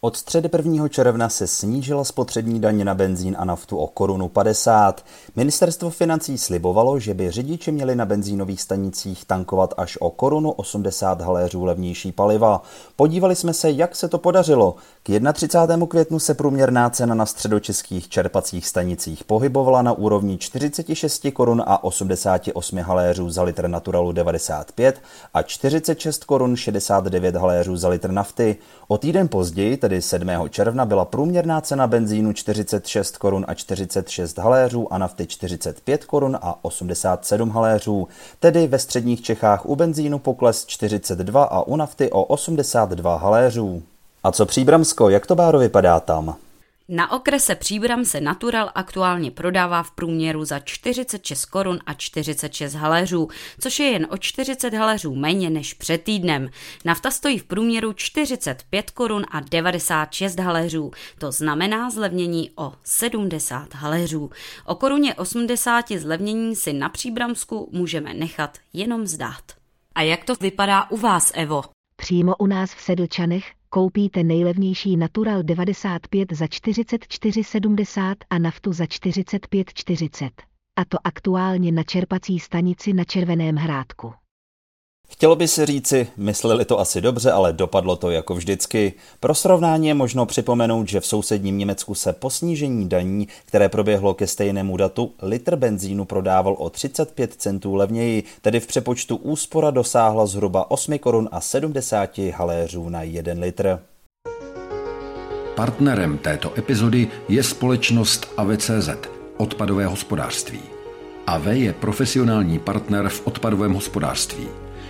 Od středy 1. června se snížila spotřební daně na benzín a naftu o korunu 50. Ministerstvo financí slibovalo, že by řidiči měli na benzínových stanicích tankovat až o korunu 80 haléřů levnější paliva. Podívali jsme se, jak se to podařilo. K 31. květnu se průměrná cena na středočeských čerpacích stanicích pohybovala na úrovni 46 korun a 88 haléřů za litr Naturalu 95 a 46 korun 69 haléřů za litr nafty. O týden později, tedy 7. června, byla průměrná cena benzínu 46 korun a 46 haléřů a nafty 45 korun a 87 haléřů. Tedy ve středních Čechách u benzínu pokles 42 a u nafty o 82 haléřů. A co Příbramsko, jak to báro vypadá tam? Na okrese Příbram se Natural aktuálně prodává v průměru za 46 korun a 46 haléřů, což je jen o 40 haléřů méně než před týdnem. Nafta stojí v průměru 45 korun a 96 haléřů, to znamená zlevnění o 70 haléřů. O koruně 80 zlevnění si na Příbramsku můžeme nechat jenom zdát. A jak to vypadá u vás, Evo? Přímo u nás v Sedlčanech koupíte nejlevnější Natural 95 za 44,70 a naftu za 45,40. A to aktuálně na čerpací stanici na Červeném hrádku. Chtělo by si říci, mysleli to asi dobře, ale dopadlo to jako vždycky. Pro srovnání je možno připomenout, že v sousedním Německu se po snížení daní, které proběhlo ke stejnému datu, litr benzínu prodával o 35 centů levněji, tedy v přepočtu úspora dosáhla zhruba 8 korun a 70 haléřů na 1 litr. Partnerem této epizody je společnost AVCZ, odpadové hospodářství. AV je profesionální partner v odpadovém hospodářství.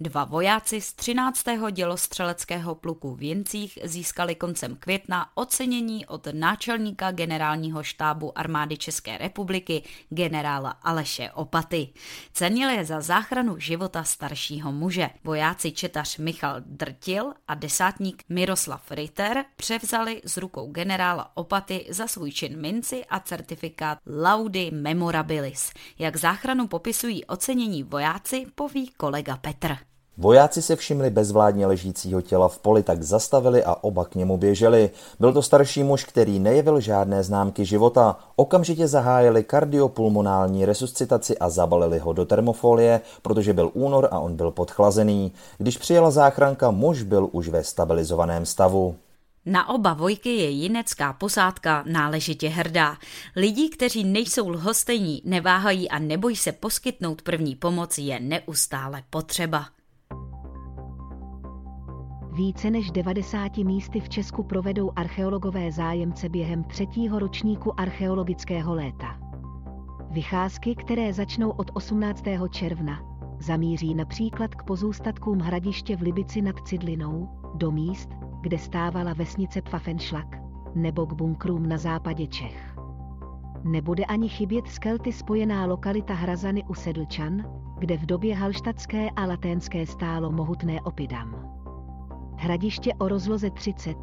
Dva vojáci z 13. dělostřeleckého pluku v Jincích získali koncem května ocenění od náčelníka generálního štábu armády České republiky generála Aleše Opaty. Cenil je za záchranu života staršího muže. Vojáci četař Michal Drtil a desátník Miroslav Ritter převzali z rukou generála Opaty za svůj čin minci a certifikát Laudi Memorabilis. Jak záchranu popisují ocenění vojáci, poví kolega Petr. Vojáci se všimli bezvládně ležícího těla v poli, tak zastavili a oba k němu běželi. Byl to starší muž, který nejevil žádné známky života. Okamžitě zahájili kardiopulmonální resuscitaci a zabalili ho do termofolie, protože byl únor a on byl podchlazený. Když přijela záchranka, muž byl už ve stabilizovaném stavu. Na oba vojky je jinecká posádka náležitě hrdá. Lidí, kteří nejsou lhostejní, neváhají a nebojí se poskytnout první pomoc, je neustále potřeba. Více než 90 místy v Česku provedou archeologové zájemce během třetího ročníku archeologického léta. Vycházky, které začnou od 18. června, zamíří například k pozůstatkům hradiště v Libici nad Cidlinou, do míst, kde stávala vesnice Pfaffenschlag, nebo k bunkrům na západě Čech. Nebude ani chybět s Kelty spojená lokalita Hrazany u Sedlčan, kde v době halštatské a laténské stálo mohutné opidam. Hradiště o rozloze 30,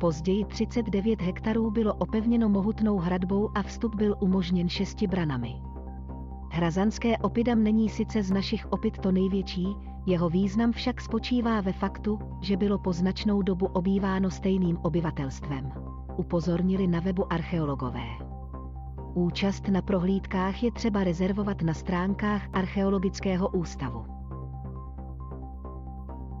později 39 hektarů bylo opevněno mohutnou hradbou a vstup byl umožněn šesti branami. Hrazanské opidam není sice z našich opit to největší, jeho význam však spočívá ve faktu, že bylo po značnou dobu obýváno stejným obyvatelstvem. Upozornili na webu archeologové. Účast na prohlídkách je třeba rezervovat na stránkách Archeologického ústavu.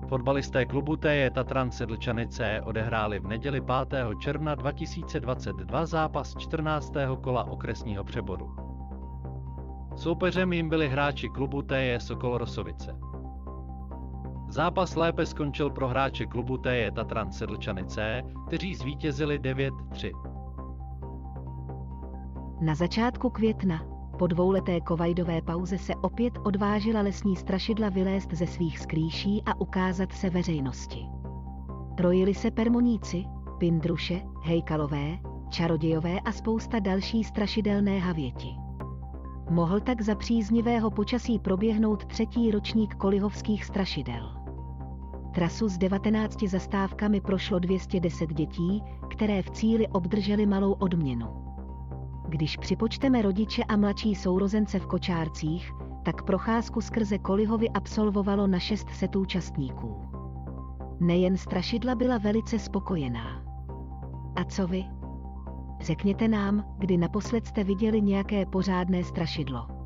Fotbalisté klubu TJ Tatran Sedlčanice odehráli v neděli 5. června 2022 zápas 14. kola okresního přeboru. Soupeřem jim byli hráči klubu TJ Sokol Rosovice. Zápas lépe skončil pro hráče klubu TJ Tatran Sedlčanice, kteří zvítězili 9-3. Na začátku května, po dvouleté kovajdové pauze se opět odvážila lesní strašidla vylézt ze svých skrýší a ukázat se veřejnosti. Rojili se permoníci, pindruše, hejkalové, čarodějové a spousta další strašidelné havěti. Mohl tak za příznivého počasí proběhnout třetí ročník kolihovských strašidel. Trasu s 19 zastávkami prošlo 210 dětí, které v cíli obdržely malou odměnu. Když připočteme rodiče a mladší sourozence v kočárcích, tak procházku skrze Kolihovy absolvovalo na 600 účastníků. Nejen strašidla byla velice spokojená. A co vy? Řekněte nám, kdy naposled jste viděli nějaké pořádné strašidlo.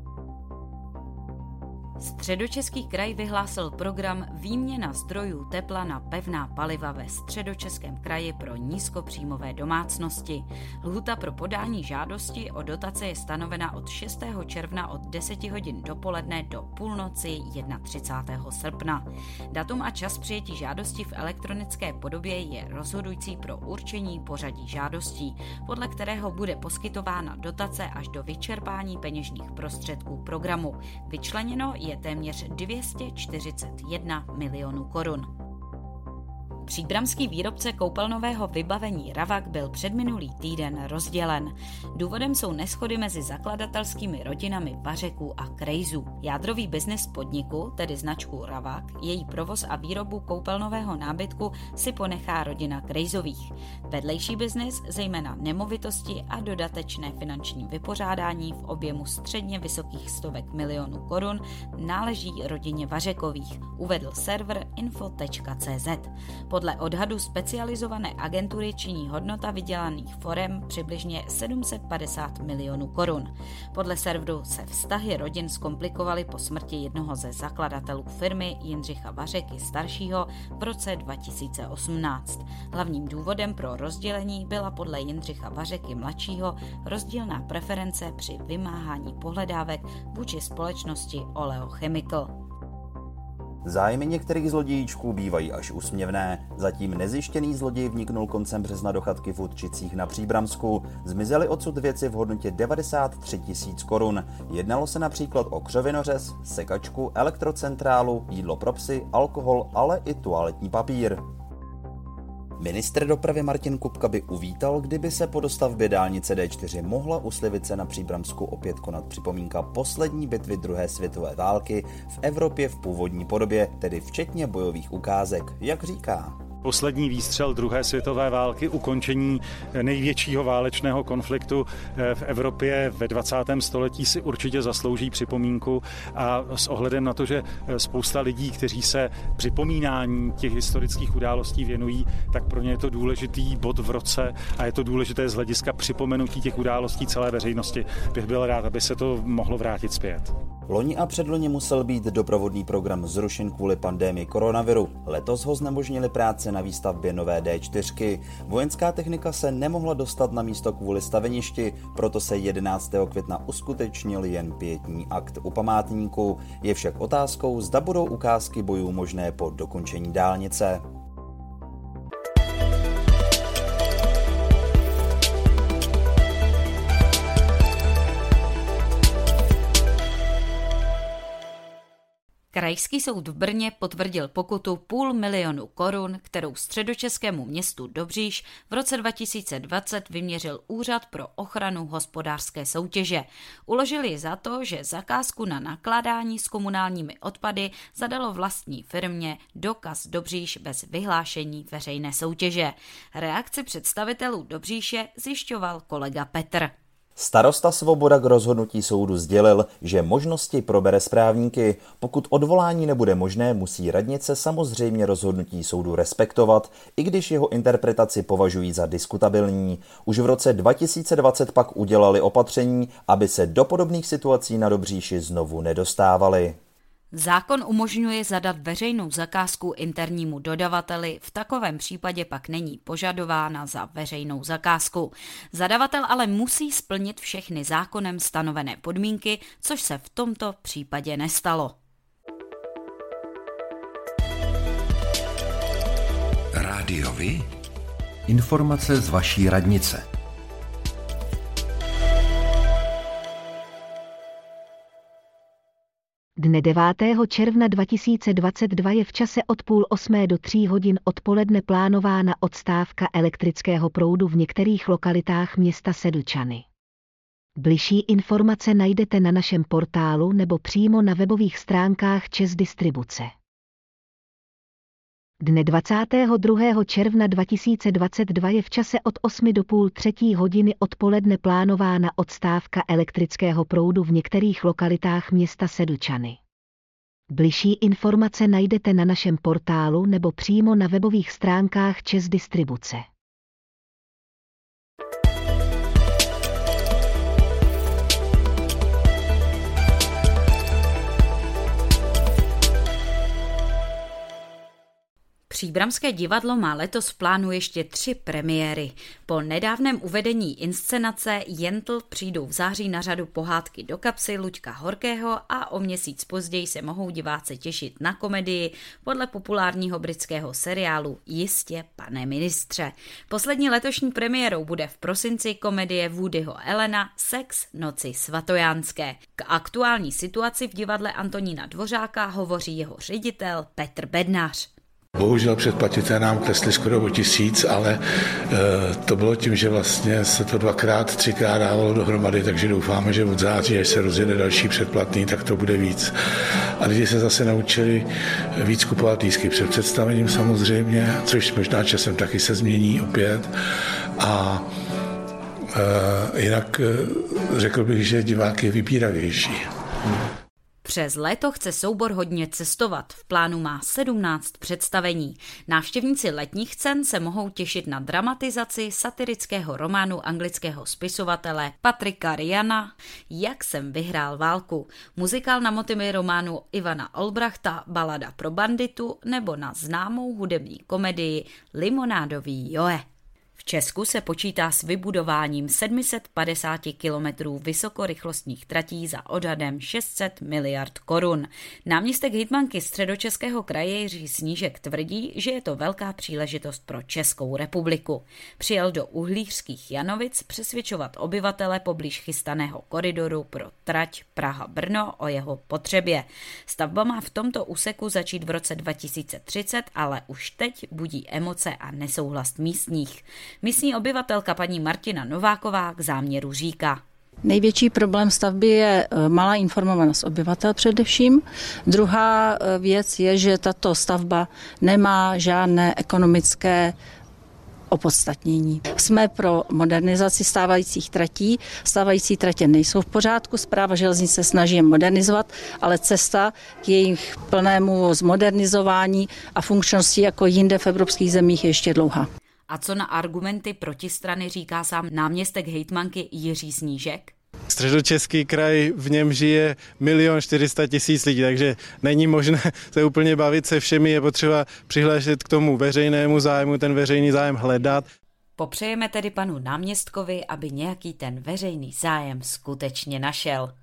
Středočeský kraj vyhlásil program Výměna zdrojů tepla na pevná paliva ve Středočeském kraji pro nízkopříjmové domácnosti. Lhuta pro podání žádosti o dotace je stanovena od 6. června od 10 hodin dopoledne do půlnoci 31. srpna. Datum a čas přijetí žádosti v elektronické podobě je rozhodující pro určení pořadí žádostí, podle kterého bude poskytována dotace až do vyčerpání peněžních prostředků programu. Vyčleněno je téměř 241 milionů korun. Příbramský výrobce koupelnového vybavení Ravak byl předminulý týden rozdělen. Důvodem jsou neschody mezi zakladatelskými rodinami Vařeků a Krejzů. Jádrový biznis podniku, tedy značku Ravak, její provoz a výrobu koupelnového nábytku si ponechá rodina Krejzových. Vedlejší biznis, zejména nemovitosti a dodatečné finanční vypořádání v objemu středně vysokých stovek milionů korun, náleží rodině Vařekových, uvedl server info.cz. Podle odhadu specializované agentury činí hodnota vydělaných forem přibližně 750 milionů korun. Podle serveru se vztahy rodin zkomplikovaly po smrti jednoho ze zakladatelů firmy Jindřicha Vařeky staršího v roce 2018. Hlavním důvodem pro rozdělení byla podle Jindřicha Vařeky mladšího rozdílná preference při vymáhání pohledávek vůči společnosti Oleo Chemical. Zájmy některých zlodějíčků bývají až usměvné. Zatím nezjištěný zloděj vniknul koncem března do chatky v Udčicích na Příbramsku. Zmizely odsud věci v hodnotě 93 tisíc korun. Jednalo se například o křovinořez, sekačku, elektrocentrálu, jídlo pro psy, alkohol, ale i toaletní papír. Ministr dopravy Martin Kupka by uvítal, kdyby se po dostavbě dálnice D4 mohla u Slivice na Příbramsku opět konat připomínka poslední bitvy druhé světové války v Evropě v původní podobě, tedy včetně bojových ukázek, jak říká poslední výstřel druhé světové války, ukončení největšího válečného konfliktu eh, v Evropě ve 20. století si určitě zaslouží připomínku a s ohledem na to, že eh, spousta lidí, kteří se připomínání těch historických událostí věnují, tak pro ně je to důležitý bod v roce a je to důležité z hlediska připomenutí těch událostí celé veřejnosti. Bych byl rád, aby se to mohlo vrátit zpět. Loni a předloni musel být doprovodný program zrušen kvůli pandémii koronaviru. Letos ho znemožnili práce na výstavbě nové D4. Vojenská technika se nemohla dostat na místo kvůli staveništi, proto se 11. května uskutečnil jen pětní akt u památníku. Je však otázkou, zda budou ukázky bojů možné po dokončení dálnice. Krajský soud v Brně potvrdil pokutu půl milionu korun, kterou středočeskému městu Dobříš v roce 2020 vyměřil Úřad pro ochranu hospodářské soutěže. Uložili za to, že zakázku na nakládání s komunálními odpady zadalo vlastní firmě Dokaz Dobříš bez vyhlášení veřejné soutěže. Reakci představitelů Dobříše zjišťoval kolega Petr. Starosta Svoboda k rozhodnutí soudu sdělil, že možnosti probere správníky. Pokud odvolání nebude možné, musí radnice samozřejmě rozhodnutí soudu respektovat, i když jeho interpretaci považují za diskutabilní. Už v roce 2020 pak udělali opatření, aby se do podobných situací na Dobříši znovu nedostávali. Zákon umožňuje zadat veřejnou zakázku internímu dodavateli, v takovém případě pak není požadována za veřejnou zakázku. Zadavatel ale musí splnit všechny zákonem stanovené podmínky, což se v tomto případě nestalo. Rádiovi? Informace z vaší radnice. Dne 9. června 2022 je v čase od půl osmé do tří hodin odpoledne plánována odstávka elektrického proudu v některých lokalitách města Sedlčany. Bližší informace najdete na našem portálu nebo přímo na webových stránkách Čes Distribuce. Dne 22. června 2022 je v čase od 8 do půl třetí hodiny odpoledne plánována odstávka elektrického proudu v některých lokalitách města Sedlčany. Bližší informace najdete na našem portálu nebo přímo na webových stránkách Čes Distribuce. Příbramské divadlo má letos v plánu ještě tři premiéry. Po nedávném uvedení inscenace Jentl přijdou v září na řadu pohádky do kapsy Luďka Horkého a o měsíc později se mohou diváci těšit na komedii podle populárního britského seriálu Jistě, pane ministře. Poslední letošní premiérou bude v prosinci komedie Woodyho Elena Sex noci svatojánské. K aktuální situaci v divadle Antonína Dvořáka hovoří jeho ředitel Petr Bednář. Bohužel předplatité nám klesly skoro o tisíc, ale e, to bylo tím, že vlastně se to dvakrát, třikrát dávalo dohromady, takže doufáme, že od září, až se rozjede další předplatný, tak to bude víc. A lidi se zase naučili víc kupovat lísky před představením samozřejmě, což možná časem taky se změní opět. A e, jinak e, řekl bych, že divák je vybíravější. Přes léto chce soubor hodně cestovat. V plánu má 17 představení. Návštěvníci letních cen se mohou těšit na dramatizaci satirického románu anglického spisovatele Patrika Riana Jak jsem vyhrál válku, muzikál na motivy románu Ivana Olbrachta Balada pro banditu nebo na známou hudební komedii Limonádový Joe. Česku se počítá s vybudováním 750 kilometrů vysokorychlostních tratí za odhadem 600 miliard korun. Náměstek hitmanky středočeského kraje Jiří Snížek tvrdí, že je to velká příležitost pro Českou republiku. Přijel do uhlířských Janovic přesvědčovat obyvatele poblíž chystaného koridoru pro trať Praha-Brno o jeho potřebě. Stavba má v tomto úseku začít v roce 2030, ale už teď budí emoce a nesouhlas místních. Místní obyvatelka paní Martina Nováková k záměru říká. Největší problém stavby je e, malá informovanost obyvatel především. Druhá e, věc je, že tato stavba nemá žádné ekonomické opodstatnění. Jsme pro modernizaci stávajících tratí. Stávající tratě nejsou v pořádku, zpráva železnice snaží je modernizovat, ale cesta k jejich plnému zmodernizování a funkčnosti jako jinde v evropských zemích je ještě dlouhá. A co na argumenty protistrany říká sám náměstek hejtmanky Jiří Snížek? Středočeský kraj, v něm žije milion 400 tisíc lidí, takže není možné se úplně bavit se všemi, je potřeba přihlášet k tomu veřejnému zájmu, ten veřejný zájem hledat. Popřejeme tedy panu náměstkovi, aby nějaký ten veřejný zájem skutečně našel.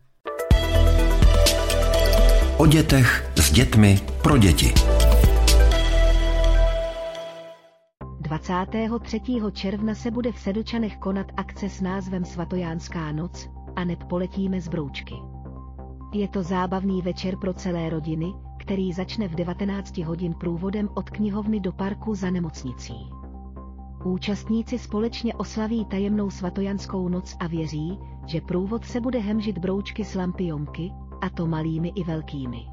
O dětech s dětmi pro děti. 23. června se bude v Sedlčanech konat akce s názvem Svatojánská noc a neb poletíme z Broučky. Je to zábavný večer pro celé rodiny, který začne v 19 hodin průvodem od knihovny do parku za nemocnicí. Účastníci společně oslaví tajemnou svatojanskou noc a věří, že průvod se bude hemžit broučky s lampionky, a to malými i velkými.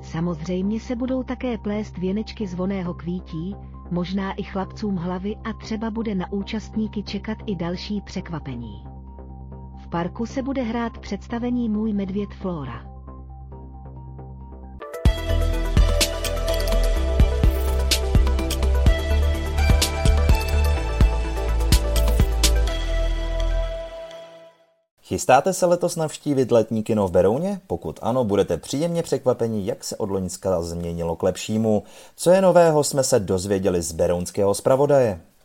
Samozřejmě se budou také plést věnečky z voného kvítí, možná i chlapcům hlavy a třeba bude na účastníky čekat i další překvapení. V parku se bude hrát představení Můj medvěd Flora. Chystáte se letos navštívit letní kino v Berouně? Pokud ano, budete příjemně překvapeni, jak se od Loňska změnilo k lepšímu. Co je nového, jsme se dozvěděli z berounského zpravodaje.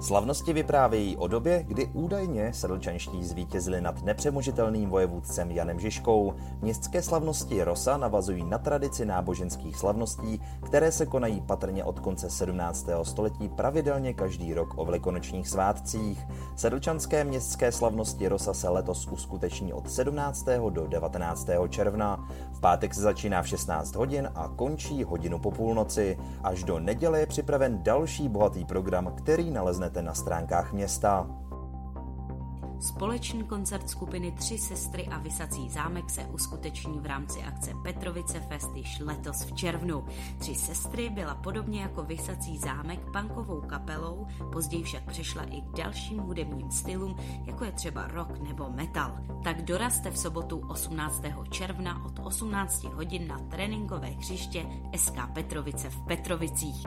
Slavnosti vyprávějí o době, kdy údajně sedlčanští zvítězili nad nepřemožitelným vojevůdcem Janem Žižkou. Městské slavnosti Rosa navazují na tradici náboženských slavností, které se konají patrně od konce 17. století pravidelně každý rok o velikonočních svátcích. Sedlčanské městské slavnosti Rosa se letos uskuteční od 17. do 19. června. V pátek se začíná v 16 hodin a končí hodinu po půlnoci. Až do neděle je připraven další bohatý program, který naleznete na stránkách města. Společný koncert skupiny Tři sestry a Vysací zámek se uskuteční v rámci akce Petrovice Fest již letos v červnu. Tři sestry byla podobně jako Vysací zámek punkovou kapelou, později však přešla i k dalším hudebním stylům, jako je třeba rock nebo metal. Tak dorazte v sobotu 18. června od 18 hodin na tréninkové hřiště SK Petrovice v Petrovicích.